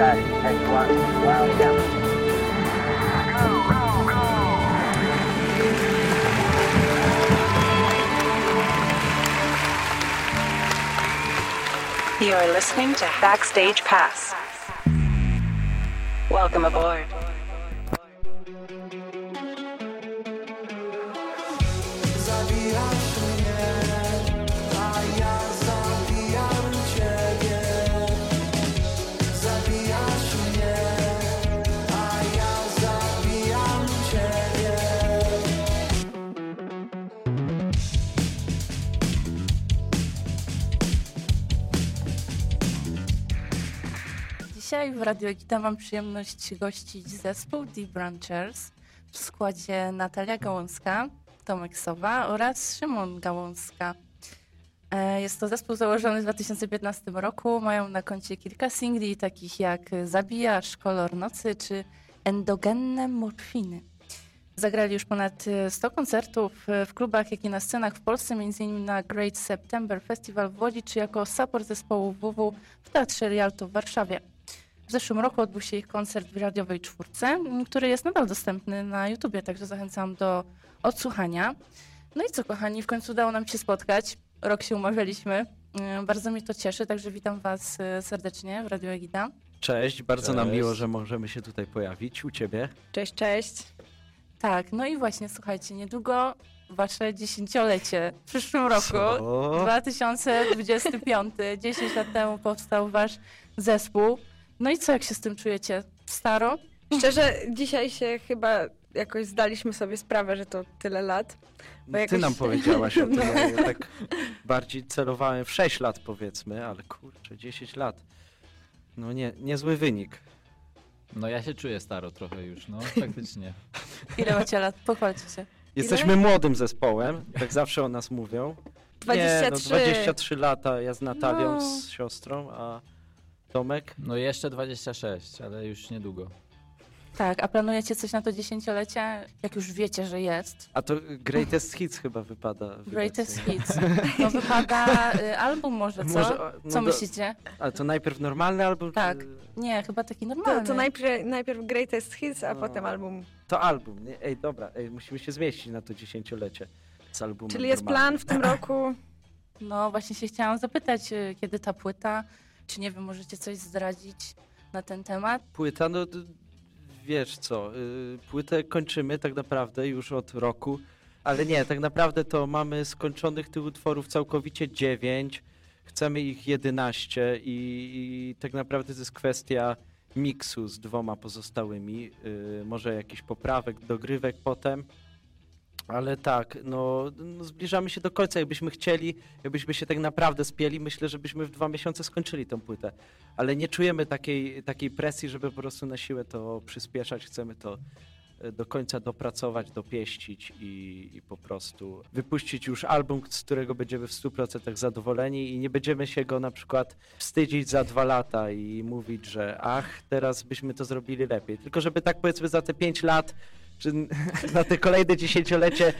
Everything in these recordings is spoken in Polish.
You're listening to Backstage Pass. Welcome aboard. Dzisiaj w Radio Gita mam przyjemność gościć zespół The Branchers w składzie Natalia Gałązka, Tomek Sowa oraz Szymon Gałązka. E, Jest to zespół założony w 2015 roku. Mają na koncie kilka singli, takich jak Zabijasz, Kolor Nocy czy Endogenne Morfiny. Zagrali już ponad e, 100 koncertów e, w klubach, jak i na scenach w Polsce, m.in. na Great September Festival w Łodzi, czy jako support zespołu WW w Teatrze Rialto w Warszawie. W zeszłym roku odbył się ich koncert w radiowej czwórce, m, który jest nadal dostępny na YouTubie, także zachęcam do odsłuchania. No i co, kochani, w końcu udało nam się spotkać. Rok się umawialiśmy. E, Bardzo mnie to cieszy, także witam Was e, serdecznie w Radio Egida. Cześć, bardzo nam Cześć. miło, że możemy się tutaj pojawić u ciebie. Cześć, cześć. Tak, no i właśnie, słuchajcie, niedługo Wasze dziesięciolecie. W przyszłym roku, Co? 2025, 10 lat temu powstał Wasz zespół. No i co, jak się z tym czujecie? Staro? Szczerze, dzisiaj się chyba jakoś zdaliśmy sobie sprawę, że to tyle lat. Bo Ty jakoś- nam powiedziałaś o tym, No. ja, tak bardziej celowałem w 6 lat powiedzmy, ale kurczę, 10 lat. No nie, niezły wynik. No ja się czuję staro trochę już, no faktycznie. Ile macie lat? Pochwalcie się. Jesteśmy młodym zespołem, tak zawsze o nas mówią. Nie, no 23. 23 lata, ja z Natalią, No. z siostrą, a Tomek? No jeszcze 26, ale już niedługo. Tak, a planujecie coś na to dziesięciolecie? Jak już wiecie, że jest. A to Greatest Hits chyba wypada. Greatest? Hits. No wypada y, album może, co? Może, no Co do- myślicie? Ale to najpierw normalny album? Tak. Nie, chyba taki To, normalny. to najpierw, najpierw Greatest Hits, a No. potem album. To album, nie? Ej, dobra, ej, musimy się zmieścić na to dziesięciolecie z albumem Czyli jest plan normalnym. w tym roku. No właśnie się chciałam zapytać, y, kiedy ta płyta, czy nie wiem, możecie coś zdradzić na ten temat? Płyta, no wiesz co, y, płytę kończymy tak naprawdę już od roku, ale nie, tak naprawdę to mamy skończonych tych utworów całkowicie 9, chcemy ich 11 i, i tak naprawdę to jest kwestia miksu z dwoma pozostałymi, y, może jakiś poprawek, dogrywek potem. Ale tak, no, no zbliżamy się do końca. Jakbyśmy chcieli, jakbyśmy się tak naprawdę spieli, myślę, że byśmy w dwa miesiące skończyli tą płytę. Ale nie czujemy takiej, takiej presji, żeby po prostu na siłę to przyspieszać. Chcemy to e, do końca dopracować, dopieścić i, i po prostu wypuścić już album, z którego będziemy w 100% zadowoleni i nie będziemy się go na przykład wstydzić za dwa lata i mówić, że ach, teraz byśmy to zrobili lepiej. Tylko żeby tak powiedzmy za te pięć lat czy na te kolejne dziesięciolecie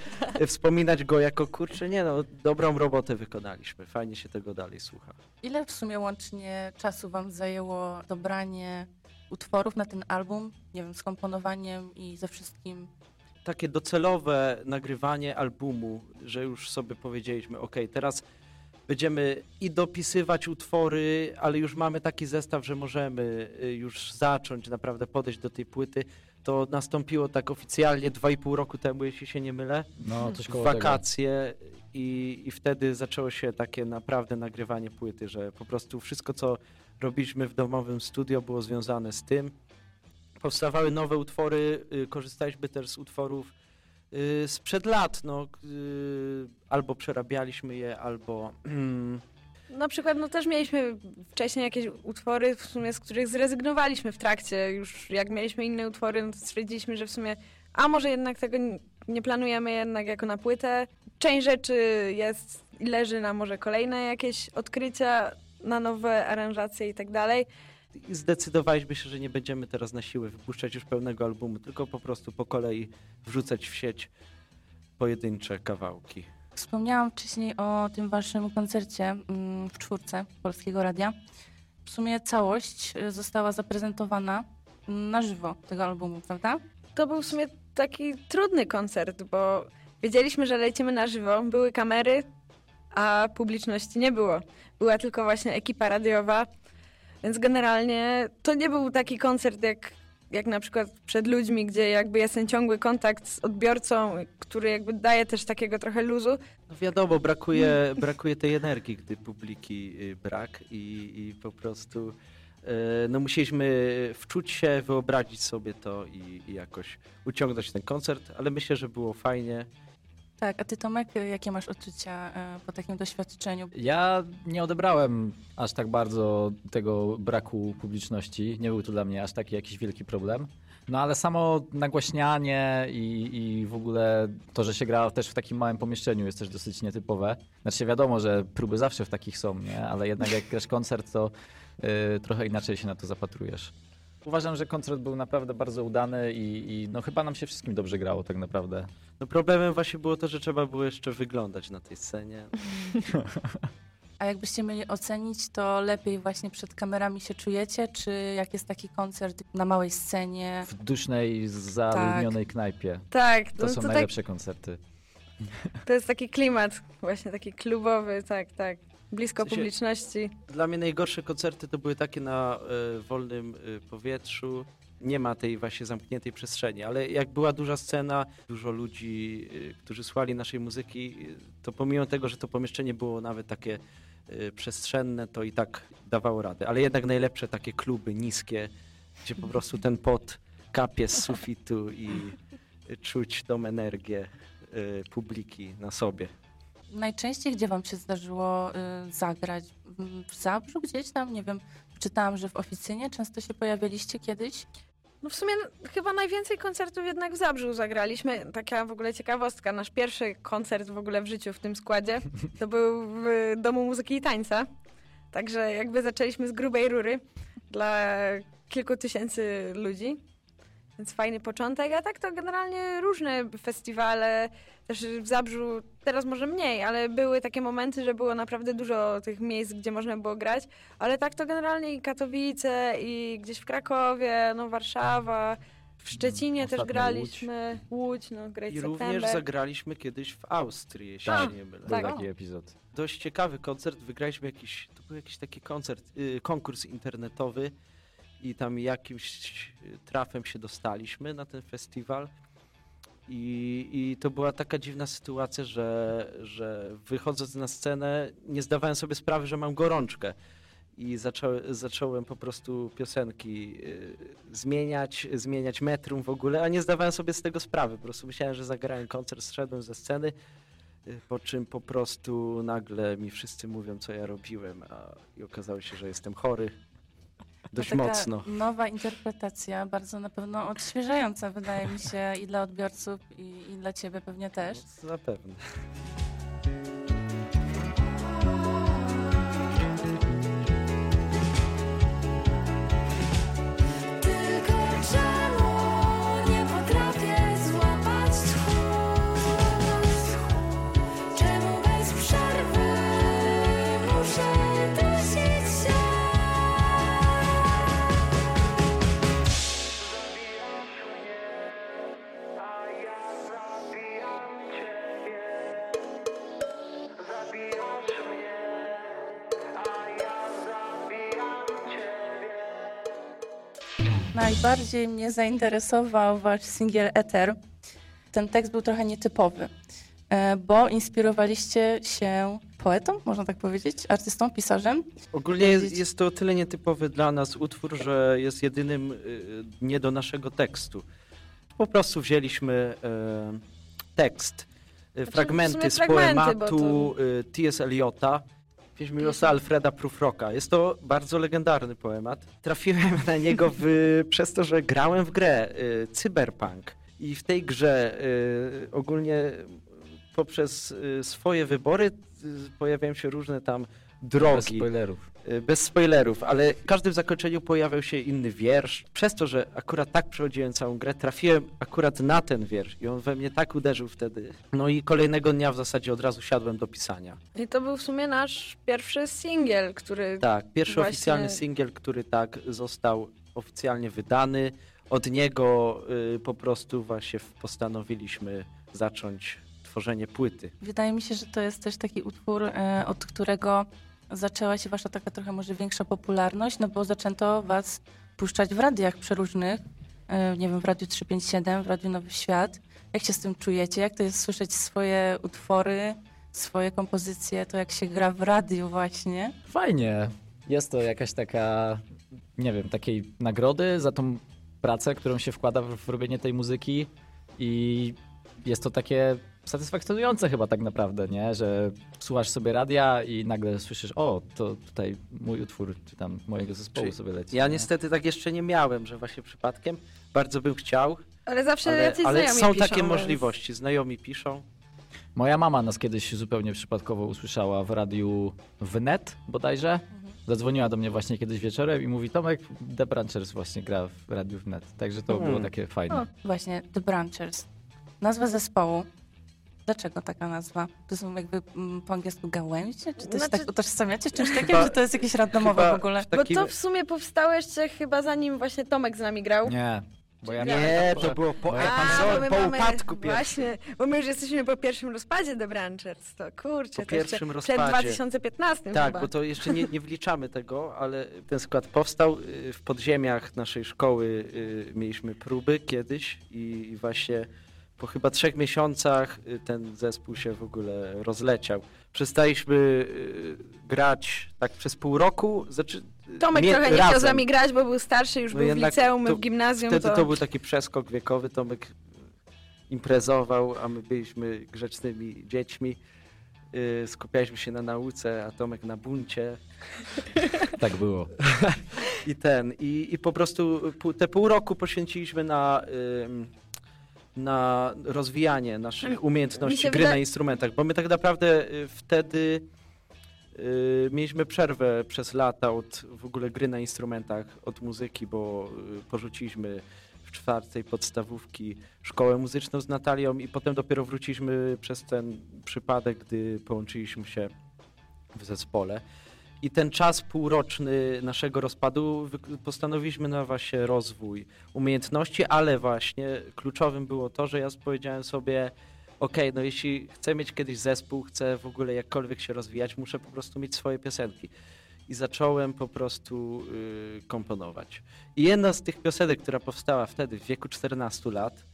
wspominać go jako kurczę, nie no, dobrą robotę wykonaliśmy. Fajnie się tego dalej słucha. Ile w sumie łącznie czasu wam zajęło dobranie utworów na ten album? Nie wiem, z komponowaniem i ze wszystkim. takie docelowe nagrywanie albumu, że już sobie powiedzieliśmy, ok, teraz będziemy i dopisywać utwory, ale już mamy taki zestaw, że możemy y, już zacząć naprawdę podejść do tej płyty. To nastąpiło tak oficjalnie dwa i pół roku temu, jeśli się nie mylę, No coś koło wakacje i, i wtedy zaczęło się takie naprawdę nagrywanie płyty, że po prostu wszystko, co robiliśmy w domowym studio było związane z tym. Powstawały nowe utwory, y, korzystaliśmy też z utworów y, sprzed lat, no, y, albo przerabialiśmy je, albo mm, Na przykład, no też mieliśmy wcześniej jakieś utwory, w sumie z których zrezygnowaliśmy w trakcie. Już jak mieliśmy inne utwory, no to stwierdziliśmy, że w sumie, a może jednak tego nie planujemy jednak jako na płytę. Część rzeczy jest i leży na może kolejne jakieś odkrycia, na nowe aranżacje i tak dalej. zdecydowaliśmy się, że nie będziemy teraz na siłę wypuszczać już pełnego albumu, tylko po prostu po kolei wrzucać w sieć pojedyncze kawałki. Wspomniałam wcześniej o tym waszym koncercie mm, w czwórce Polskiego Radia. w sumie całość y, została zaprezentowana na żywo tego albumu, prawda? To był w sumie taki trudny koncert, bo wiedzieliśmy, że lecimy na żywo, były kamery, a publiczności nie było. Była tylko właśnie ekipa radiowa, więc generalnie to nie był taki koncert jak, jak na przykład przed ludźmi, gdzie jakby jest ten ciągły kontakt z odbiorcą, który jakby daje też takiego trochę luzu. No wiadomo, brakuje, brakuje tej energii, gdy publiki y, brak i, i po prostu e, no musieliśmy wczuć się, wyobrazić sobie to i, i jakoś uciągnąć ten koncert, ale myślę, że było fajnie. Tak, a ty Tomek, y, jakie masz odczucia y, po takim doświadczeniu? Ja nie odebrałem aż tak bardzo tego braku publiczności. Nie był to dla mnie aż taki jakiś wielki problem. No ale samo nagłaśnianie i, i w ogóle to, że się gra też w takim małym pomieszczeniu jest też dosyć nietypowe. Znaczy wiadomo, że próby zawsze w takich są, nie? Ale jednak jak grasz koncert, to y, trochę inaczej się na to zapatrujesz. Uważam, że koncert był naprawdę bardzo udany i, i no chyba nam się wszystkim dobrze grało tak naprawdę. No problemem właśnie było to, że trzeba było jeszcze wyglądać na tej scenie. A jakbyście mieli ocenić, to lepiej właśnie przed kamerami się czujecie, czy jak jest taki koncert na małej scenie? W dusznej, zaludnionej knajpie. Tak, To no, są to, tak, najlepsze koncerty. to jest taki klimat właśnie taki klubowy, tak, tak. Blisko W sensie- publiczności. Dla mnie najgorsze koncerty to były takie na e, wolnym e, powietrzu. Nie ma tej właśnie zamkniętej przestrzeni, ale jak była duża scena, dużo ludzi, e, którzy słuchali naszej muzyki, to pomimo tego, że to pomieszczenie było nawet takie przestrzenne, to i tak dawało radę. Ale jednak najlepsze takie kluby niskie, gdzie po prostu ten pot kapie z sufitu i czuć tą energię publiki na sobie. Najczęściej gdzie wam się zdarzyło y, zagrać? W Zabrzu gdzieś tam? Nie wiem, czytałam, że w Oficynie często się pojawialiście kiedyś. No w sumie chyba najwięcej koncertów jednak w Zabrzu zagraliśmy. Taka w ogóle ciekawostka. Nasz pierwszy koncert w ogóle w życiu w tym składzie to był w Domu Muzyki i Tańca. Także jakby zaczęliśmy z grubej rury dla kilku tysięcy ludzi. Więc fajny początek, a tak to generalnie różne festiwale, też w Zabrzu, teraz może mniej, ale były takie momenty, że było naprawdę dużo tych miejsc, gdzie można było grać, ale tak to generalnie i Katowice, i gdzieś w Krakowie, no Warszawa, w Szczecinie też Ostatnio graliśmy, Łódź, no Great I September. również zagraliśmy kiedyś w Austrii, jeśli Tak. się nie mylę. Był Tak. taki epizod. Dość ciekawy koncert, wygraliśmy jakiś, to był jakiś taki koncert, y, konkurs internetowy i tam jakimś trafem się dostaliśmy na ten festiwal. I, I to była taka dziwna sytuacja, że, że wychodząc na scenę nie zdawałem sobie sprawy, że mam gorączkę. I zaczą, zacząłem po prostu piosenki y, zmieniać, zmieniać metrum w ogóle, a nie zdawałem sobie z tego sprawy. Po prostu myślałem, że zagrałem koncert, zszedłem ze sceny, y, po czym po prostu nagle mi wszyscy mówią, co ja robiłem, a i okazało się, że jestem chory. Dość mocno. nowa interpretacja, bardzo na pewno odświeżająca wydaje mi się i dla odbiorców i, i dla ciebie pewnie też. Zapewne. Najbardziej mnie zainteresował wasz singiel Ether. Ten tekst był trochę nietypowy, e, bo inspirowaliście się poetą, można tak powiedzieć, artystą, pisarzem. Ogólnie jest, jest to o tyle nietypowy dla nas utwór, że jest jedynym y, nie do naszego tekstu. Po prostu wzięliśmy e, tekst, e, w fragmenty z poematu y, T.S. Eliota, Pieśmilosa Alfreda Prufrocka. Jest to bardzo legendarny poemat. Trafiłem na niego w, przez to, że grałem w grę y, Cyberpunk. I w tej grze y, ogólnie poprzez y, swoje wybory y, pojawiają się różne tam Bez drogi. spoilerów. Y, Bez spoilerów, ale w każdym zakończeniu pojawiał się inny wiersz. Przez to, że akurat tak przechodziłem całą grę, trafiłem akurat na ten wiersz i on we mnie tak uderzył wtedy. No i kolejnego dnia w zasadzie od razu siadłem do pisania. I to był w sumie nasz pierwszy singiel, który Tak, pierwszy Właśnie- oficjalny singiel, który tak został oficjalnie wydany. Od niego y, po prostu właśnie postanowiliśmy zacząć tworzenie płyty. Wydaje mi się, że to jest też taki utwór, e, od którego zaczęła się wasza taka trochę może większa popularność, no bo zaczęto was puszczać w radiach przeróżnych, e, nie wiem, w Radiu 357, w Radiu Nowy Świat. Jak się z tym czujecie? Jak to jest słyszeć swoje utwory, swoje kompozycje, to jak się gra w radiu właśnie? Fajnie. Jest to jakaś taka, nie wiem, takiej nagrody za tą pracę, którą się wkłada w, w robienie tej muzyki i jest to takie satysfakcjonujące chyba tak naprawdę, nie? Że słuchasz sobie radia i nagle słyszysz, o, to tutaj mój utwór, czy tam mojego zespołu Czy- sobie leci. Ja nie? niestety tak jeszcze nie miałem, że właśnie przypadkiem. Bardzo bym chciał, Ale zawsze ale, jacyś ale znajomi są piszą, takie więc- możliwości. Znajomi piszą. Moja mama nas kiedyś zupełnie przypadkowo usłyszała w radiu Wnet bodajże. Zadzwoniła do mnie właśnie kiedyś wieczorem i mówi, Tomek, The Branchers właśnie gra w radiu Wnet. Także to Hmm. było takie fajne. O. Właśnie, The Branchers. Nazwa zespołu. Dlaczego taka nazwa? To są jakby mm, po angielsku gałęzie? Czy to się Znaczy- tak utożsamiacie czymś takim, Chyba- czy to jest jakieś randomowe w ogóle? w Bo to w sumie powstało jeszcze chyba zanim właśnie Tomek z nami grał. Nie, bo ja Nie, miałem Nie, to było po, A, my po mamy- upadku pierwszym. Właśnie, bo my już jesteśmy po pierwszym rozpadzie The Branchers, to kurczę, Po to pierwszym przed rozpadzie. 2015 Tak, chyba. bo to jeszcze nie, nie wliczamy tego, ale ten skład powstał y, w podziemiach naszej szkoły. y, Mieliśmy próby kiedyś i właśnie po chyba trzech miesiącach y, ten zespół się w ogóle rozleciał. Przestaliśmy y, grać tak przez pół roku. Znaczy, y, Tomek mie- trochę nie chciał z nami grać, bo był starszy, już No był w liceum, my to w gimnazjum, Wtedy to... to był taki przeskok wiekowy. Tomek imprezował, a my byliśmy grzecznymi dziećmi. Y, Skupialiśmy się na nauce, a Tomek na buncie. Tak było. I ten, i, i po prostu te pół roku poświęciliśmy na, ym, na rozwijanie naszych Mi umiejętności gry na instrumentach, bo my tak naprawdę y, wtedy y, mieliśmy przerwę przez lata od w ogóle gry na instrumentach, od muzyki, bo y, porzuciliśmy w czwartej podstawówki szkołę muzyczną z Natalią i potem dopiero wróciliśmy przez ten przypadek, gdy połączyliśmy się w zespole. I ten czas półroczny naszego rozpadu postanowiliśmy na właśnie rozwój umiejętności, ale właśnie kluczowym było to, że ja powiedziałem sobie, okej, no jeśli chcę mieć kiedyś zespół, chcę w ogóle jakkolwiek się rozwijać, muszę po prostu mieć swoje piosenki. I zacząłem po prostu y, komponować. I jedna z tych piosenek, która powstała wtedy w wieku 14 lat,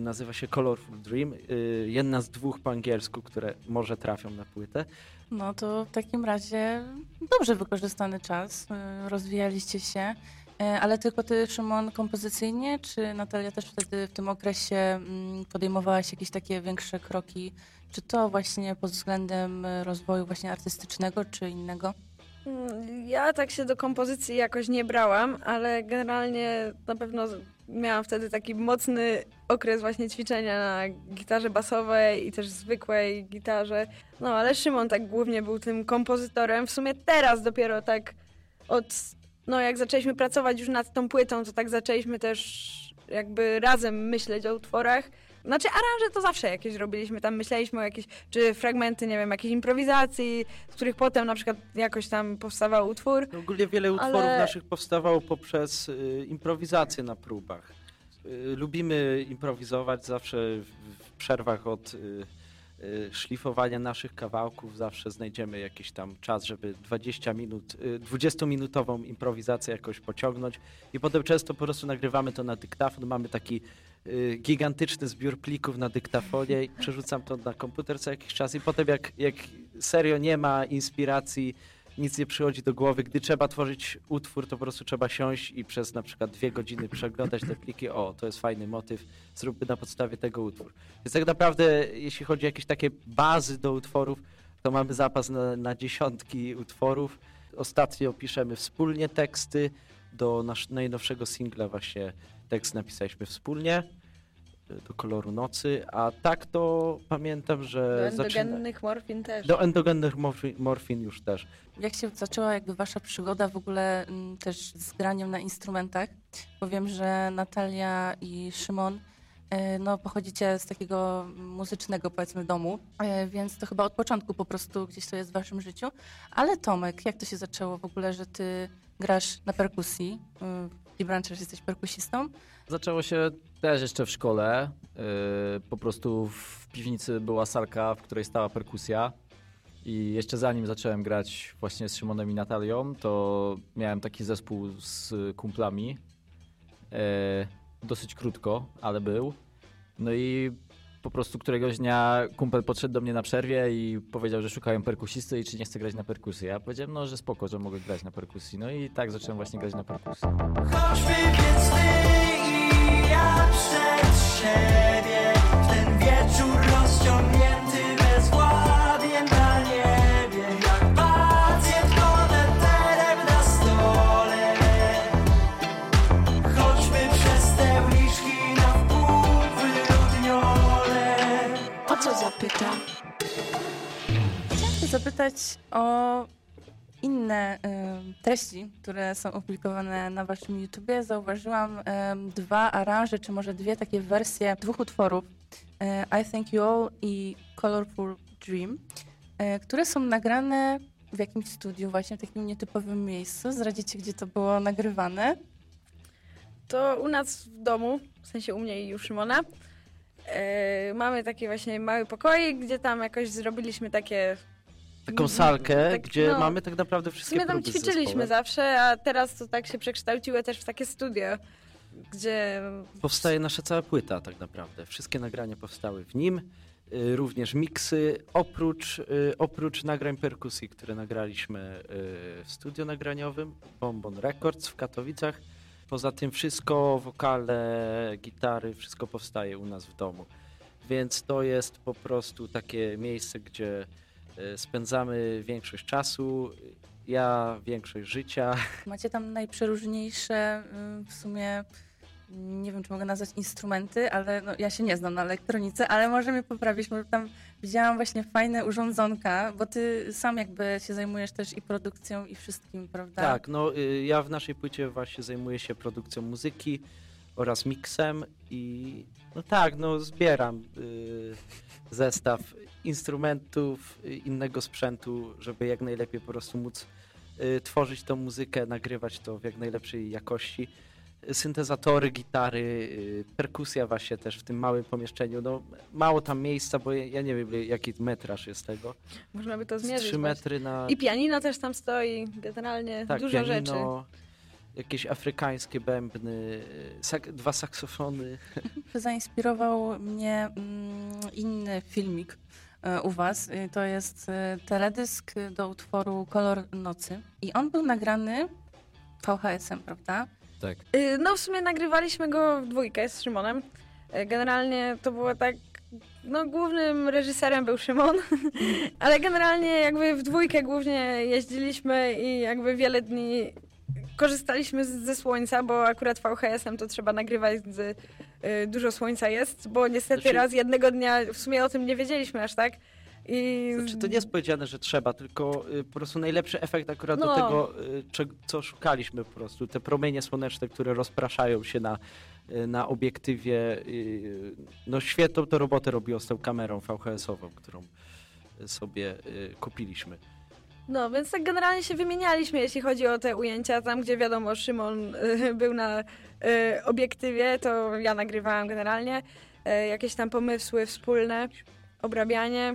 nazywa się Colorful Dream. Y, jedna z dwóch po angielsku, które może trafią na płytę. No to w takim razie dobrze wykorzystany czas, y, rozwijaliście się, Y, ale tylko ty, Szymon, kompozycyjnie, czy Natalia też wtedy w tym okresie mm, podejmowałaś jakieś takie większe kroki, czy to właśnie pod względem y, rozwoju właśnie artystycznego, czy innego? Mm, Ja tak się do kompozycji jakoś nie brałam, ale generalnie na pewno miałam wtedy taki mocny okres właśnie ćwiczenia na gitarze basowej i też zwykłej gitarze. No ale Szymon tak głównie był tym kompozytorem. W sumie teraz dopiero tak od, no jak zaczęliśmy pracować już nad tą płytą, to tak zaczęliśmy też jakby razem myśleć o utworach. Znaczy aranże to zawsze jakieś robiliśmy, tam myśleliśmy o jakieś, czy fragmenty, nie wiem, jakiejś improwizacji, z których potem na przykład jakoś tam powstawał utwór. No, Ogólnie wiele utworów Ale- naszych powstawało poprzez y, improwizację na próbach. Y, lubimy improwizować zawsze w, przerwach od y, y, szlifowania naszych kawałków. Zawsze znajdziemy jakiś tam czas, żeby 20 minut, y, 20-minutową improwizację jakoś pociągnąć. I potem często po prostu nagrywamy to na dyktafon. Mamy taki gigantyczny zbiór plików na dyktafonie i przerzucam to na komputer co jakiś czas i potem jak, jak serio nie ma inspiracji, nic nie przychodzi do głowy. Gdy trzeba tworzyć utwór, to po prostu trzeba siąść i przez na przykład dwie godziny przeglądać te pliki. O, to jest fajny motyw, zróbmy na podstawie tego utwór. Więc tak naprawdę, jeśli chodzi o jakieś takie bazy do utworów, to mamy zapas na, na dziesiątki utworów. Ostatnio piszemy wspólnie teksty. Do nasz, najnowszego singla właśnie tekst napisaliśmy wspólnie. Do koloru nocy, a tak to pamiętam, Do że zaczyna... endogennych morfin też. Do endogennych morfin, morfin już też. Jak się zaczęła jakby wasza przygoda w ogóle mm, też z graniem na instrumentach? Bo wiem, że Natalia i Szymon e, no, pochodzicie z takiego muzycznego powiedzmy domu, e, więc to chyba od początku po prostu gdzieś to jest w waszym życiu. Ale Tomek, jak to się zaczęło w ogóle, że ty grasz na perkusji? I Branchers jesteś perkusistą? Zaczęło się też jeszcze w szkole. Yy, po prostu w piwnicy była salka, w której stała perkusja. I jeszcze zanim zacząłem grać właśnie z Szymonem i Natalią, to miałem taki zespół z kumplami. Yy, dosyć krótko, ale był. No i po prostu któregoś dnia kumpel podszedł do mnie na przerwie i powiedział, że szukają perkusisty i czy nie chcę grać na perkusji. Ja powiedziałem, no, że spoko, że mogę grać na perkusji. No i tak zacząłem właśnie grać na perkusji. Siebie. W ten wieczór rozciągnięty bezwładnie na niebie. Jak pacjent koneterem na stole. Choćby przez te uliczki na wpół wyludnione O co zapytam? Chciałam się zapytać o inne treści, które są opublikowane na waszym YouTubie. Zauważyłam dwa aranże, czy może dwie takie wersje dwóch utworów. I Thank You All i Colorful Dream, które są nagrane w jakimś studiu, właśnie w takim nietypowym miejscu. Zdradzicie, gdzie to było nagrywane? To u nas w domu, w sensie u mnie i u Szymona, e, mamy taki właśnie mały pokoik, gdzie tam jakoś zrobiliśmy takie... Taką salkę, Tak, gdzie no. mamy tak naprawdę wszystkie sumie tam ćwiczyliśmy zawsze, a teraz to tak się przekształciło też w takie studio, gdzie Powstaje nasza cała płyta tak naprawdę. Wszystkie nagrania powstały w nim, y, również miksy, oprócz, y, oprócz nagrań perkusji, które nagraliśmy y, w studio nagraniowym Bonbon Records w Katowicach. Poza tym wszystko, wokale, gitary, wszystko powstaje u nas w domu. Więc to jest po prostu takie miejsce, gdzie spędzamy większość czasu, ja większość życia. Macie tam najprzeróżniejsze ym, w sumie, nie wiem czy mogę nazwać instrumenty, ale no, ja się nie znam na elektronice, ale może mnie poprawić, może tam widziałam właśnie fajne urządzonka, bo ty sam jakby się zajmujesz też i produkcją i wszystkim, prawda? Tak, no y, ja w naszej płycie właśnie zajmuję się produkcją muzyki oraz miksem i no tak, no zbieram y, zestaw instrumentów, innego sprzętu, żeby jak najlepiej po prostu móc y, tworzyć tą muzykę, nagrywać to w jak najlepszej jakości. Syntezatory, gitary, y, perkusja właśnie też w tym małym pomieszczeniu. No mało tam miejsca, bo ja, nie wiem jaki metraż jest tego. można by to zmierzyć. 3 właśnie. metry na I pianino też tam stoi, generalnie tak, dużo pianino, rzeczy. Jakieś afrykańskie bębny, sak, dwa saksofony. Zainspirował mnie mm, inny filmik e, u was. Y, To jest e, teledysk do utworu Kolor Nocy i on był nagrany VHS-em, prawda? Tak. Y, No w sumie nagrywaliśmy go w dwójkę z Szymonem. Generalnie to było tak, no głównym reżyserem był Szymon, ale generalnie jakby w dwójkę głównie jeździliśmy i jakby wiele dni korzystaliśmy z, ze słońca, bo akurat VHS-em to trzeba nagrywać, z, y, dużo słońca jest, bo niestety Znaczy- raz jednego dnia w sumie o tym nie wiedzieliśmy aż tak. I Znaczy, to nie jest powiedziane, że trzeba, tylko y, po prostu najlepszy efekt akurat do No. tego, y, co szukaliśmy po prostu. Te promienie słoneczne, które rozpraszają się na, y, na obiektywie. y, No świetną to robotę robiło z tą kamerą VHS-ową, którą sobie y, kupiliśmy. No, więc tak generalnie się wymienialiśmy, jeśli chodzi o te ujęcia. Tam, gdzie wiadomo, Szymon y, był na y, obiektywie, to ja nagrywałam generalnie. Y, jakieś tam pomysły wspólne, obrabianie.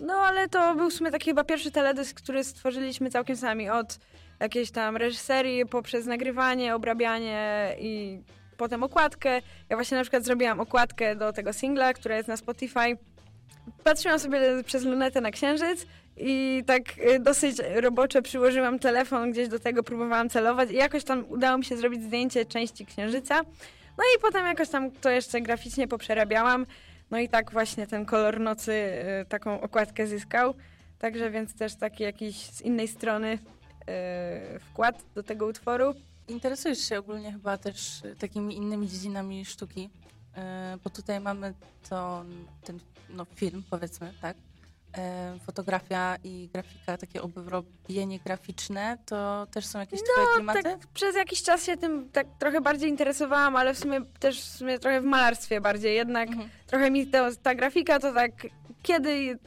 No, ale to był w sumie taki chyba pierwszy teledysk, który stworzyliśmy całkiem sami. Od jakiejś tam reżyserii, poprzez nagrywanie, obrabianie i potem okładkę. Ja właśnie na przykład zrobiłam okładkę do tego singla, która jest na Spotify. Patrzyłam sobie przez lunetę na księżyc i tak y, dosyć roboczo przyłożyłam telefon gdzieś do tego, próbowałam celować i jakoś tam udało mi się zrobić zdjęcie części księżyca. No i potem jakoś tam to jeszcze graficznie poprzerabiałam. No i tak właśnie ten kolor nocy y, taką okładkę zyskał. Także więc też taki jakiś z innej strony y, wkład do tego utworu. Interesujesz się ogólnie chyba też takimi innymi dziedzinami sztuki. bo tutaj mamy to, ten no, film, powiedzmy, tak? E, fotografia i grafika, takie obrobienie graficzne, to też są jakieś twoje klimaty? Tak, przez jakiś czas się tym tak trochę bardziej interesowałam, ale w sumie też w sumie trochę w malarstwie bardziej. Jednak Mhm. trochę mi to, ta grafika to tak kiedy,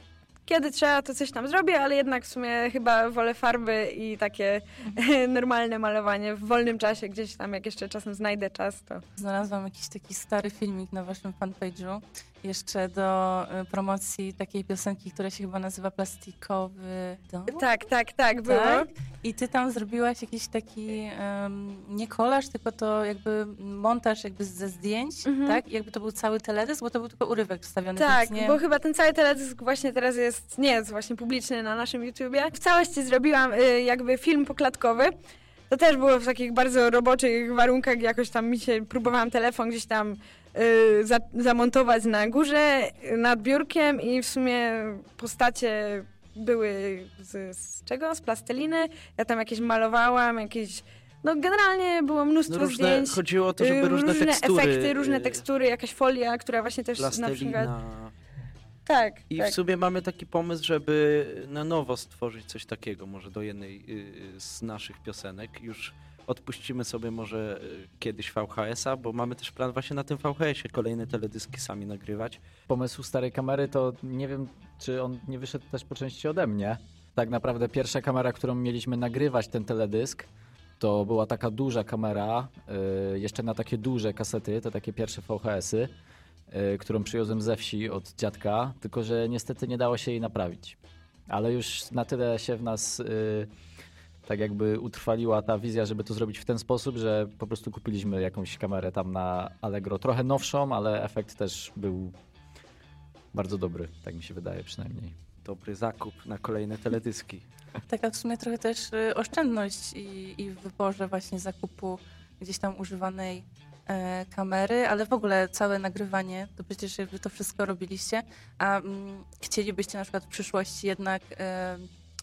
kiedy trzeba, to coś tam zrobię, ale jednak w sumie chyba wolę farby i takie normalne malowanie w wolnym czasie, gdzieś tam jak jeszcze czasem znajdę czas, to Znalazłam jakiś taki stary filmik na waszym fanpage'u jeszcze do e, promocji takiej piosenki, która się chyba nazywa Plastikowy Dom. tak, tak, tak było. Tak? I ty tam zrobiłaś jakiś taki, em, nie kolaż, tylko to jakby montaż jakby ze zdjęć, Mhm. tak? I jakby to był cały teledysk, bo to był tylko urywek wstawiony. Tak, nie... bo chyba ten cały teledysk właśnie teraz jest, nie jest właśnie publiczny na naszym YouTubie. W całości zrobiłam y, jakby film poklatkowy. To też było w takich bardzo roboczych warunkach, jakoś tam mi się, próbowałam telefon gdzieś tam za, zamontować na górze, y, nad biurkiem i w sumie postacie były z, z czego? Z plasteliny. Ja tam jakieś malowałam, jakieś, no generalnie było mnóstwo No różne, zdjęć. chodziło o to, żeby y, różne, tekstury. efekty, różne y, tekstury, jakaś folia, która właśnie też na przykład... Plastelina. Tak, I tak. w sumie mamy taki pomysł, żeby na nowo stworzyć coś takiego, może do jednej y, z naszych piosenek. Już odpuścimy sobie może y, kiedyś VHS-a, bo mamy też plan właśnie na tym VHS-ie kolejne teledyski sami nagrywać. Pomysł starej kamery to nie wiem, czy on nie wyszedł też po części ode mnie. Tak naprawdę pierwsza kamera, którą mieliśmy nagrywać ten teledysk, to była taka duża kamera, y, jeszcze na takie duże kasety, te takie pierwsze VHS-y, y, którą przywiozłem ze wsi od dziadka, tylko że niestety nie dało się jej naprawić. Ale już na tyle się w nas tak jakby utrwaliła ta wizja, żeby to zrobić w ten sposób, że po prostu kupiliśmy jakąś kamerę tam na Allegro, trochę nowszą, ale efekt też był bardzo dobry, tak mi się wydaje przynajmniej. Dobry zakup na kolejne teledyski. Taka w sumie trochę też y, oszczędność i, i w wyborze właśnie zakupu gdzieś tam używanej e, kamery, ale w ogóle całe nagrywanie, to przecież jakby to wszystko robiliście, a mm, chcielibyście na przykład w przyszłości jednak e,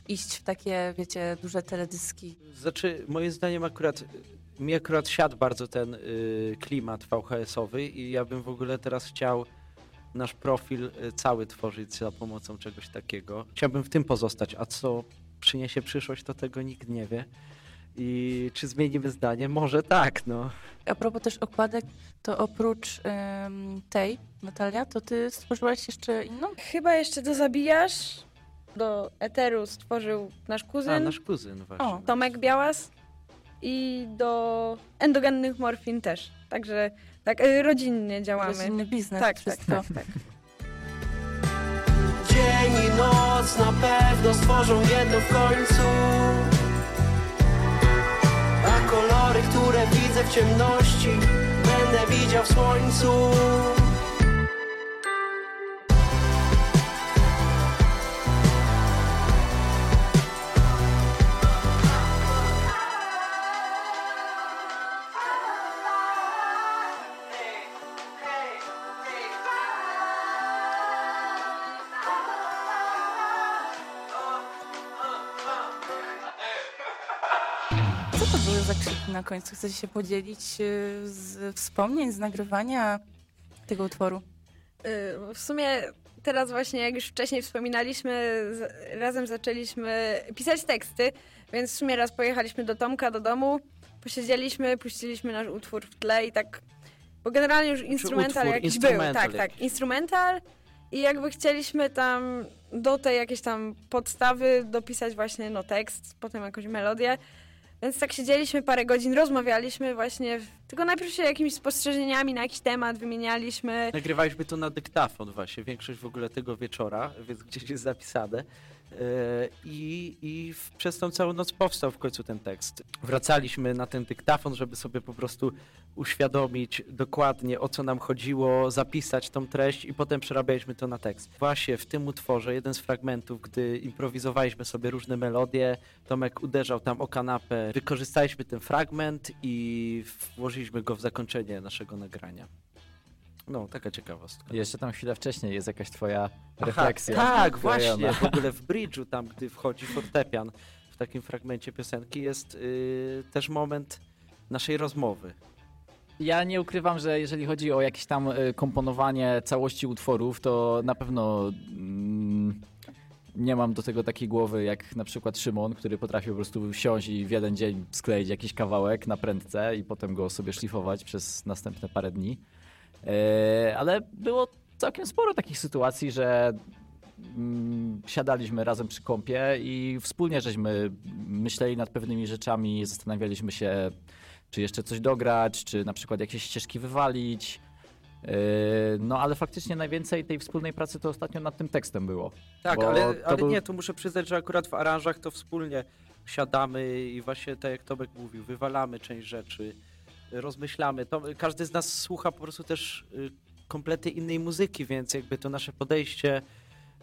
iść w takie, wiecie, duże teledyski. Znaczy, moim zdaniem akurat, mi akurat siadł bardzo ten y, klimat VHS-owy i ja bym w ogóle teraz chciał nasz profil y, cały tworzyć za pomocą czegoś takiego. Chciałbym w tym pozostać, a co przyniesie przyszłość, to tego nikt nie wie. I czy zmienimy zdanie? Może tak, no. A propos też okładek, to oprócz em, tej, Natalia, to ty stworzyłaś jeszcze inną? Chyba jeszcze do Zabijasz, do Eteru stworzył nasz kuzyn, A, nasz kuzyn właśnie. O, Tomek Białas i do endogennych morfin też. Także tak y, rodzinnie działamy. rodzinny biznes, Tak, tak, wszystko. tak, tak. Dzień i noc na pewno stworzą jedno w końcu A kolory, które widzę w ciemności Będę widział w słońcu końcu? Chcecie się podzielić y, z wspomnień, z nagrywania tego utworu? Y, W sumie teraz właśnie, jak już wcześniej wspominaliśmy, razem zaczęliśmy pisać teksty, więc w sumie raz pojechaliśmy do Tomka, do domu, posiedzieliśmy, puściliśmy nasz utwór w tle i tak, bo generalnie już instrumental utwór, jakiś instrumental był, tak, tak, instrumental i jakby chcieliśmy tam do tej jakiejś tam podstawy dopisać właśnie no tekst, potem jakąś melodię, więc tak siedzieliśmy parę godzin, rozmawialiśmy właśnie, tylko najpierw się jakimiś spostrzeżeniami na jakiś temat wymienialiśmy, Nagrywaliśmy to na dyktafon właśnie, większość w ogóle tego wieczora, więc gdzieś jest zapisane. Yy, I, I przez tą całą noc powstał w końcu ten tekst. Wracaliśmy na ten dyktafon, żeby sobie po prostu uświadomić dokładnie o co nam chodziło, zapisać tą treść i potem przerabialiśmy to na tekst. Właśnie w tym utworze, jeden z fragmentów, gdy improwizowaliśmy sobie różne melodie, Tomek uderzał tam o kanapę, wykorzystaliśmy ten fragment i włożyliśmy go w zakończenie naszego nagrania. No, taka ciekawostka. Jeszcze tam chwilę wcześniej jest jakaś twoja Aha, refleksja. Tak, właśnie. W ogóle w bridge'u, tam gdy wchodzi fortepian, w takim fragmencie piosenki jest y, też moment naszej rozmowy. Ja nie ukrywam, że jeżeli chodzi o jakieś tam y, komponowanie całości utworów, to na pewno mm, nie mam do tego takiej głowy jak na przykład Szymon, który potrafi po prostu wsiąść i w jeden dzień skleić jakiś kawałek na prędce i potem go sobie szlifować przez następne parę dni. E, ale było całkiem sporo takich sytuacji, że mm, siadaliśmy razem przy kąpie i wspólnie żeśmy myśleli nad pewnymi rzeczami, zastanawialiśmy się, czy jeszcze coś dograć, czy na przykład jakieś ścieżki wywalić. Yy, No ale faktycznie najwięcej tej wspólnej pracy to ostatnio nad tym tekstem było. Tak, ale, to ale był- nie, tu muszę przyznać, że akurat w aranżach to wspólnie siadamy i właśnie tak jak Tomek mówił, wywalamy część rzeczy, rozmyślamy. To, każdy z nas słucha po prostu też y, kompletnie innej muzyki, więc jakby to nasze podejście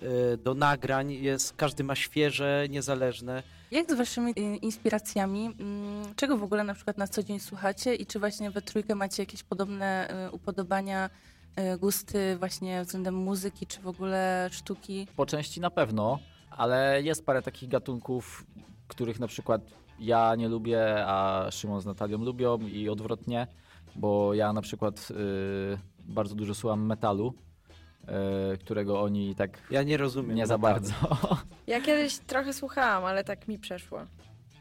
y, do nagrań jest, każdy ma świeże, niezależne. Jak z waszymi y, inspiracjami? Mm, Czego w ogóle na przykład na co dzień słuchacie i czy właśnie we trójkę macie jakieś podobne upodobania, gusty właśnie względem muzyki, czy w ogóle sztuki? Po części na pewno, ale jest parę takich gatunków, których na przykład ja nie lubię, a Szymon z Natalią lubią i odwrotnie, bo ja na przykład yy, bardzo dużo słucham metalu, yy, którego oni tak Ja nie rozumiem. nie za metalu. bardzo. Ja kiedyś trochę słuchałam, ale tak mi przeszło.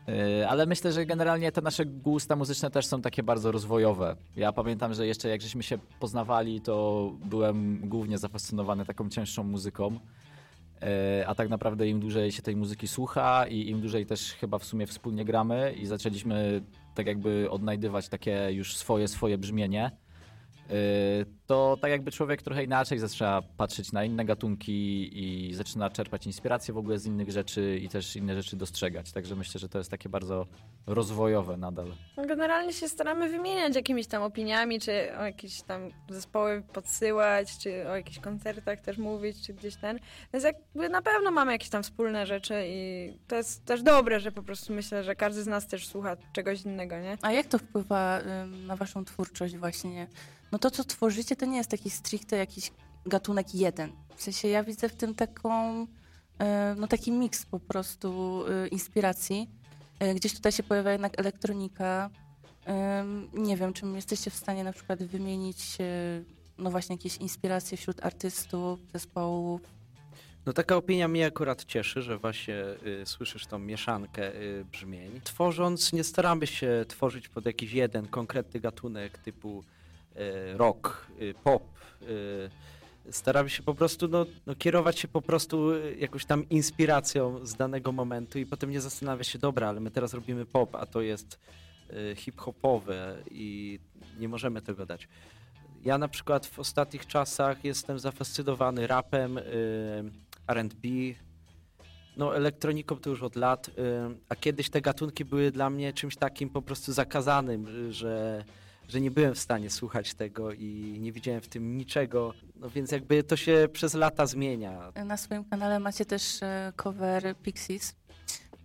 Yy, Ale myślę, że generalnie te nasze gusta muzyczne też są takie bardzo rozwojowe. Ja pamiętam, że jeszcze jak żeśmy się poznawali, to byłem głównie zafascynowany taką cięższą muzyką. Yy, A tak naprawdę im dłużej się tej muzyki słucha i im dłużej też chyba w sumie wspólnie gramy i zaczęliśmy tak jakby odnajdywać takie już swoje, swoje brzmienie, to tak jakby człowiek trochę inaczej zaczyna patrzeć na inne gatunki i zaczyna czerpać inspirację w ogóle z innych rzeczy i też inne rzeczy dostrzegać. Także myślę, że to jest takie bardzo rozwojowe nadal. No, Generalnie się staramy wymieniać jakimiś tam opiniami, czy o jakieś tam zespoły podsyłać, czy o jakichś koncertach też mówić, czy gdzieś ten. Więc jakby na pewno mamy jakieś tam wspólne rzeczy i to jest też dobre, że po prostu myślę, że każdy z nas też słucha czegoś innego, nie? A jak to wpływa ym, na waszą twórczość właśnie? No to, co tworzycie, to nie jest taki stricte jakiś gatunek jeden. W sensie ja widzę w tym taką, y, no taki miks po prostu y, inspiracji. Y, Gdzieś tutaj się pojawia jednak elektronika. Nie wiem, czy jesteście w stanie na przykład wymienić no właśnie jakieś inspiracje wśród artystów, zespołów. No taka opinia mnie akurat cieszy, że właśnie y, słyszysz tą mieszankę y, brzmień. Tworząc nie staramy się tworzyć pod jakiś jeden konkretny gatunek typu rock, y, pop. Y, staramy się po prostu no, no, kierować się po prostu y, jakąś tam inspiracją z danego momentu i potem nie zastanawiać się, dobra, ale my teraz robimy pop, a to jest y, hip-hopowe i nie możemy tego dać. Ja na przykład w ostatnich czasach jestem zafascynowany rapem, y, R&B, no elektroniką to już od lat, y, a kiedyś te gatunki były dla mnie czymś takim po prostu zakazanym, y, że, że nie byłem w stanie słuchać tego i nie widziałem w tym niczego, no więc jakby to się przez lata zmienia. Na swoim kanale macie też e, cover Pixies.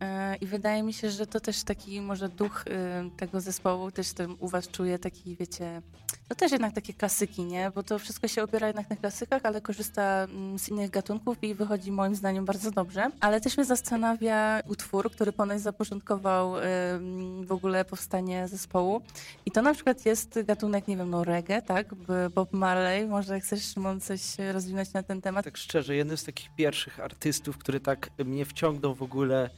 E, I wydaje mi się, że to też taki może duch e, tego zespołu też tam u was czuje taki, wiecie, to też jednak takie klasyki, nie? Bo to wszystko się opiera jednak na klasykach, ale korzysta mm, z innych gatunków i wychodzi moim zdaniem bardzo dobrze. Ale też mnie zastanawia utwór, który ponoć zapoczątkował w ogóle powstanie zespołu. I to na przykład jest gatunek, nie wiem, no reggae, tak? Bob Marley. Może chcesz, Szymon, coś rozwinąć na ten temat? Tak szczerze, jednym z takich pierwszych artystów, który tak mnie wciągnął w ogóle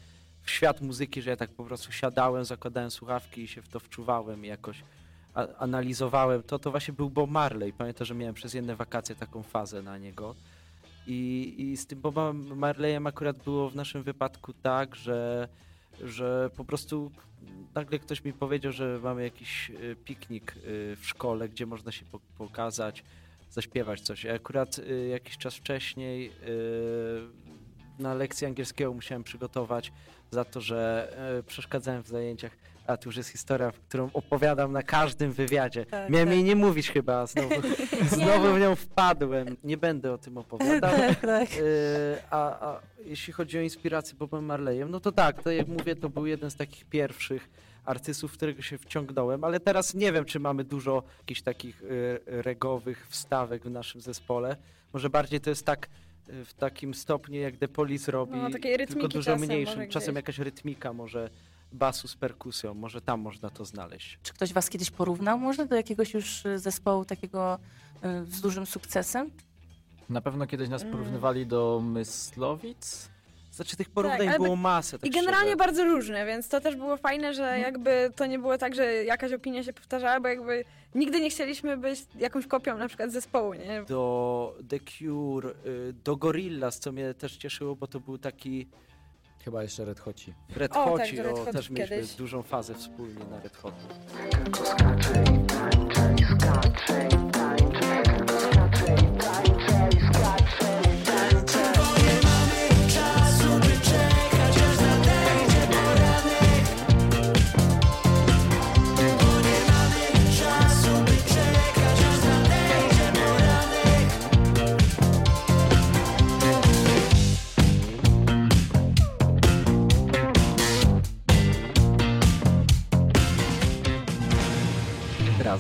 w świat muzyki, że ja tak po prostu siadałem, zakładałem słuchawki i się w to wczuwałem i jakoś analizowałem to, to właśnie był Bob Marley. Pamiętam, że miałem przez jedne wakacje taką fazę na niego. I, i z tym Bobem Marleyem akurat było w naszym wypadku tak, że, że po prostu nagle ktoś mi powiedział, że mamy jakiś y, piknik y, w szkole, gdzie można się po- pokazać, zaśpiewać coś. Ja akurat y, jakiś czas wcześniej na lekcji angielskiego musiałem przygotować za to, że y, przeszkadzałem w zajęciach. A tu już jest historia, którą opowiadam na każdym wywiadzie. Tak, Miałem tak. jej nie mówić chyba, a znowu, znowu w nią wpadłem. Nie będę o tym opowiadał. tak, tak. Y, a, a jeśli chodzi o inspirację Bobem Marleyem, no to tak, to jak mówię, to był jeden z takich pierwszych artystów, w którego się wciągnąłem, ale teraz nie wiem, czy mamy dużo jakichś takich y, regowych wstawek w naszym zespole. Może bardziej to jest tak w takim stopniu, jak The Police robi, No, tylko dużo czasem mniejszym. Czasem jakaś rytmika może basu z perkusją. Może tam można to znaleźć. Czy ktoś was kiedyś porównał może do jakiegoś już y, zespołu takiego y, z dużym sukcesem? Na pewno kiedyś nas Mm. porównywali do Myslowic. Znaczy tych porównań ale było masę. Tak I generalnie szczerze. bardzo różne, więc to też było fajne, że jakby to nie było tak, że jakaś opinia się powtarzała, bo jakby nigdy nie chcieliśmy być jakąś kopią na przykład zespołu, nie? Do The Cure, y, do Gorillaz, co mnie też cieszyło, bo to był taki Chyba jeszcze Red Hoci. Red O, Hoci, tak, Red o, też mieliśmy kiedyś. dużą fazę wspólnie na Red Hotu.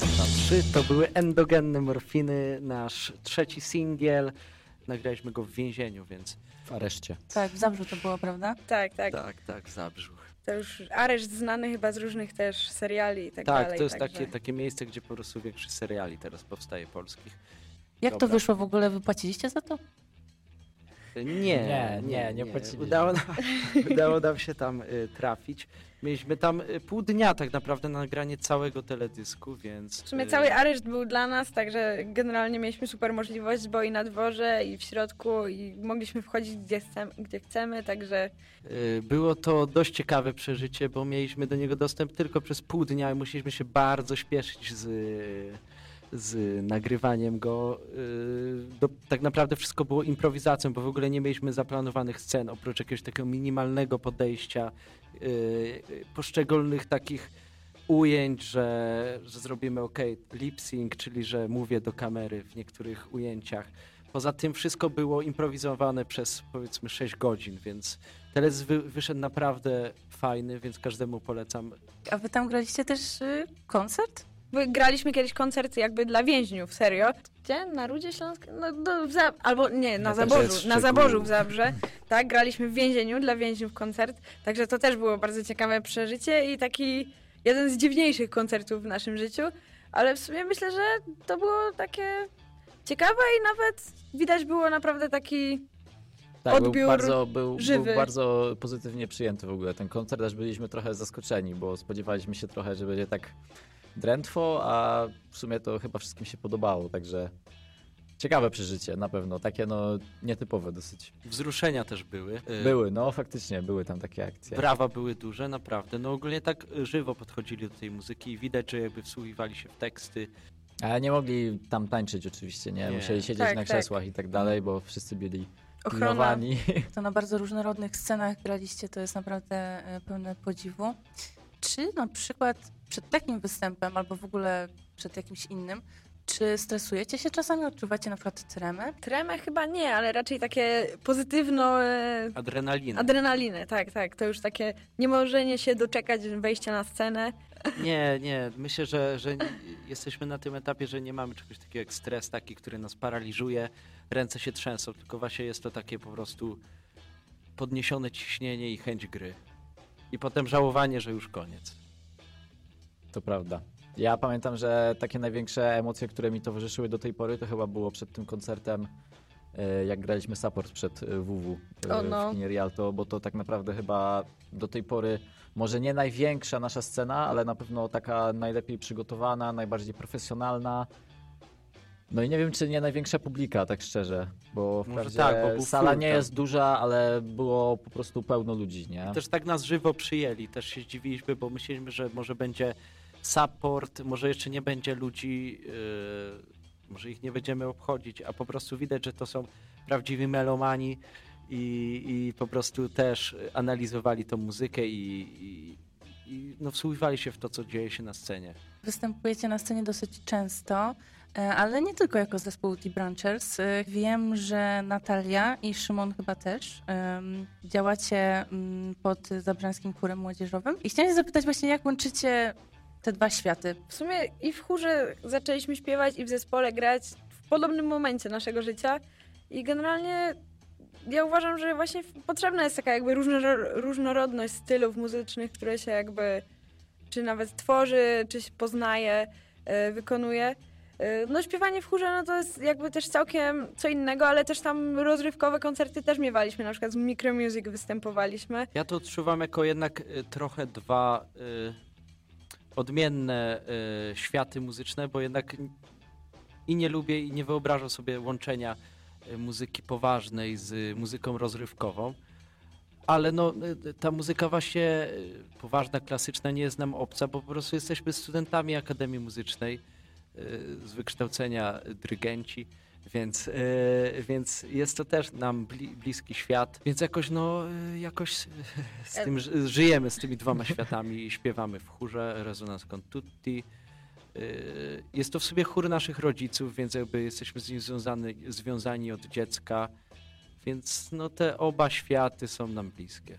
Raz, dwa, trzy. To były endogenne morfiny, nasz trzeci singiel. Nagraliśmy go w więzieniu, więc W areszcie. Tak, w Zabrzu to było, prawda? Tak, tak. tak, tak, zabrzuch. To już areszt znany chyba z różnych też seriali i tak, Tak, dalej. to jest także- takie, takie miejsce, gdzie po prostu większość seriali teraz powstaje polskich. Jak to Dobra. wyszło w ogóle? Wypłaciliście za to? Nie, Nie, nie, nie płaciliśmy. Udało nam, udało nam się tam y, trafić. Mieliśmy tam y, pół dnia tak naprawdę na nagranie całego teledysku, więc... W sumie y, cały areszt był dla nas, także generalnie mieliśmy super możliwość, bo i na dworze, i w środku, i mogliśmy wchodzić gdzie chcemy, gdzie chcemy także Było to dość ciekawe przeżycie, bo mieliśmy do niego dostęp tylko przez pół dnia i musieliśmy się bardzo śpieszyć z, z nagrywaniem go. Y, Do, tak naprawdę wszystko było improwizacją, bo w ogóle nie mieliśmy zaplanowanych scen, oprócz jakiegoś takiego minimalnego podejścia, y, y, poszczególnych takich ujęć, że, że zrobimy ok, lip sync, czyli że mówię do kamery w niektórych ujęciach. Poza tym wszystko było improwizowane przez powiedzmy 6 godzin, więc teledysk wy, wyszedł naprawdę fajny, więc każdemu polecam. A wy tam graliście też y, koncert? Graliśmy kiedyś koncert jakby dla więźniów, serio. Gdzie? Na Rudzie Śląskiej? No, do, w za... Albo nie, na Zaborzu. Na. Zaborzu w Zabrze. Tak, graliśmy w więzieniu dla więźniów koncert. Także to też było bardzo ciekawe przeżycie i taki jeden z dziwniejszych koncertów w naszym życiu. Ale w sumie myślę, że to było takie ciekawe i nawet widać było naprawdę taki Tak, Odbiór był bardzo, był, był bardzo pozytywnie przyjęty w ogóle ten koncert, aż byliśmy trochę zaskoczeni, bo spodziewaliśmy się trochę, że będzie tak drętwo, a w sumie to chyba wszystkim się podobało, także ciekawe przeżycie na pewno, takie no nietypowe dosyć. Wzruszenia też były. Y, Były, no faktycznie były tam takie akcje. Brawa były duże, naprawdę. No ogólnie tak y, żywo podchodzili do tej muzyki i widać, że jakby wsłuchiwali się w teksty. Ale nie mogli tam tańczyć oczywiście, nie? Nie. Musieli siedzieć Tak, na tak. krzesłach i tak dalej, bo wszyscy byli ochrona. pilnowani. To na bardzo różnorodnych scenach graliście, to jest naprawdę y, pełne podziwu. Czy na przykład przed takim występem, albo w ogóle przed jakimś innym, czy stresujecie się czasami? Odczuwacie na przykład tremę? Tremę chyba nie, ale raczej takie pozytywno Adrenalina. adrenalinę, tak, tak. To już takie niemożenie się doczekać wejścia na scenę. Nie, nie. Myślę, że, że jesteśmy na tym etapie, że nie mamy czegoś takiego jak stres taki, który nas paraliżuje. Ręce się trzęsą, tylko właśnie jest to takie po prostu podniesione ciśnienie i chęć gry. I potem żałowanie, że już koniec. To prawda. Ja pamiętam, że takie największe emocje, które mi towarzyszyły do tej pory, to chyba było przed tym koncertem, e, jak graliśmy support przed e, WW e, O, no. w kinie Rialto, bo to tak naprawdę chyba do tej pory może nie największa nasza scena, ale na pewno taka najlepiej przygotowana, najbardziej profesjonalna. No i nie wiem, czy nie największa publika, tak szczerze, bo Może wprawdzie tak, bo był sala nie jest duża, ale było po prostu pełno ludzi, nie? Też tak nas żywo przyjęli, też się zdziwiliśmy, bo myśleliśmy, że może będzie support, może jeszcze nie będzie ludzi, yy, może ich nie będziemy obchodzić, a po prostu widać, że to są prawdziwi melomani i, i po prostu też analizowali tą muzykę i, i, i no, wsłuchiwali się w to, co dzieje się na scenie. Występujecie na scenie dosyć często, ale nie tylko jako zespół The Branchers. E, Wiem, że Natalia i Szymon chyba też działacie mm, pod Zabrańskim Chórem Młodzieżowym. I chciałam się zapytać właśnie, jak łączycie te dwa światy? W sumie i w chórze zaczęliśmy śpiewać i w zespole grać w podobnym momencie naszego życia i generalnie ja uważam, że właśnie potrzebna jest taka jakby różnoro- różnorodność stylów muzycznych, które się jakby czy nawet tworzy, czy się poznaje, e, wykonuje. E, No śpiewanie w chórze no to jest jakby też całkiem co innego, ale też tam rozrywkowe koncerty też miewaliśmy, na przykład z Micro Music występowaliśmy. Ja to odczuwam jako jednak y, trochę dwa y, odmienne y, światy muzyczne, bo jednak i nie lubię i nie wyobrażam sobie łączenia y, muzyki poważnej z y, muzyką rozrywkową. Ale no, y, ta muzyka właśnie y, poważna, klasyczna nie jest nam obca, bo po prostu jesteśmy studentami Akademii Muzycznej y, z wykształcenia dyrygenci. Więc, y, więc jest to też nam bli, bliski świat, więc jakoś no, y, jakoś z tym ży- żyjemy z tymi dwoma światami, śpiewamy w chórze Resonance con Tutti. Jest to w sobie chór naszych rodziców, więc jakby jesteśmy z nim związany, związani od dziecka, więc no te oba światy są nam bliskie.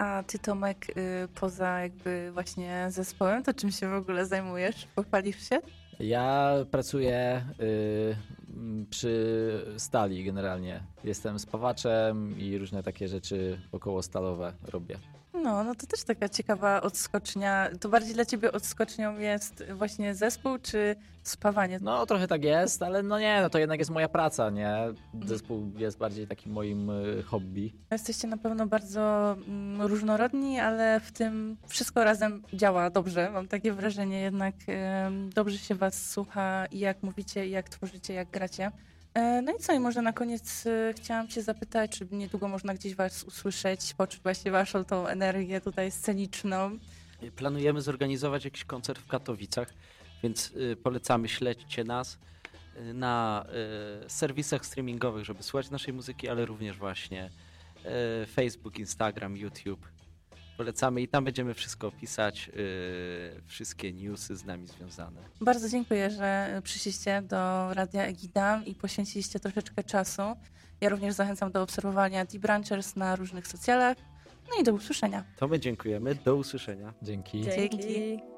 A ty Tomek, y, poza jakby właśnie zespołem, to czym się w ogóle zajmujesz? Pochwalisz się? Ja pracuję y, przy stali generalnie. Jestem spawaczem i różne takie rzeczy około stalowe robię. No, no to też taka ciekawa odskocznia. To bardziej dla ciebie odskocznią jest właśnie zespół czy spawanie? No trochę tak jest, ale no nie, no to jednak jest moja praca, nie? Zespół jest bardziej takim moim y, hobby. Jesteście na pewno bardzo mm, różnorodni, ale w tym wszystko razem działa dobrze. Mam takie wrażenie, jednak dobrze się was słucha i jak mówicie, i jak tworzycie, jak gracie. E, No i co, i może na koniec e, chciałam cię zapytać, czy niedługo można gdzieś was usłyszeć, poczuć właśnie waszą tą energię tutaj sceniczną. Planujemy zorganizować jakiś koncert w Katowicach, więc polecamy, śledźcie nas na serwisach streamingowych, żeby słuchać naszej muzyki, ale również właśnie Facebook, Instagram, YouTube. Polecamy i tam będziemy wszystko opisać, y, wszystkie newsy z nami związane. Bardzo dziękuję, że przyszliście do Radia Egida i poświęciliście troszeczkę czasu. Ja również zachęcam do obserwowania D-Branchers na różnych socjalach. No i do usłyszenia. To my dziękujemy, do usłyszenia. Dzięki. Dzięki. Dzięki.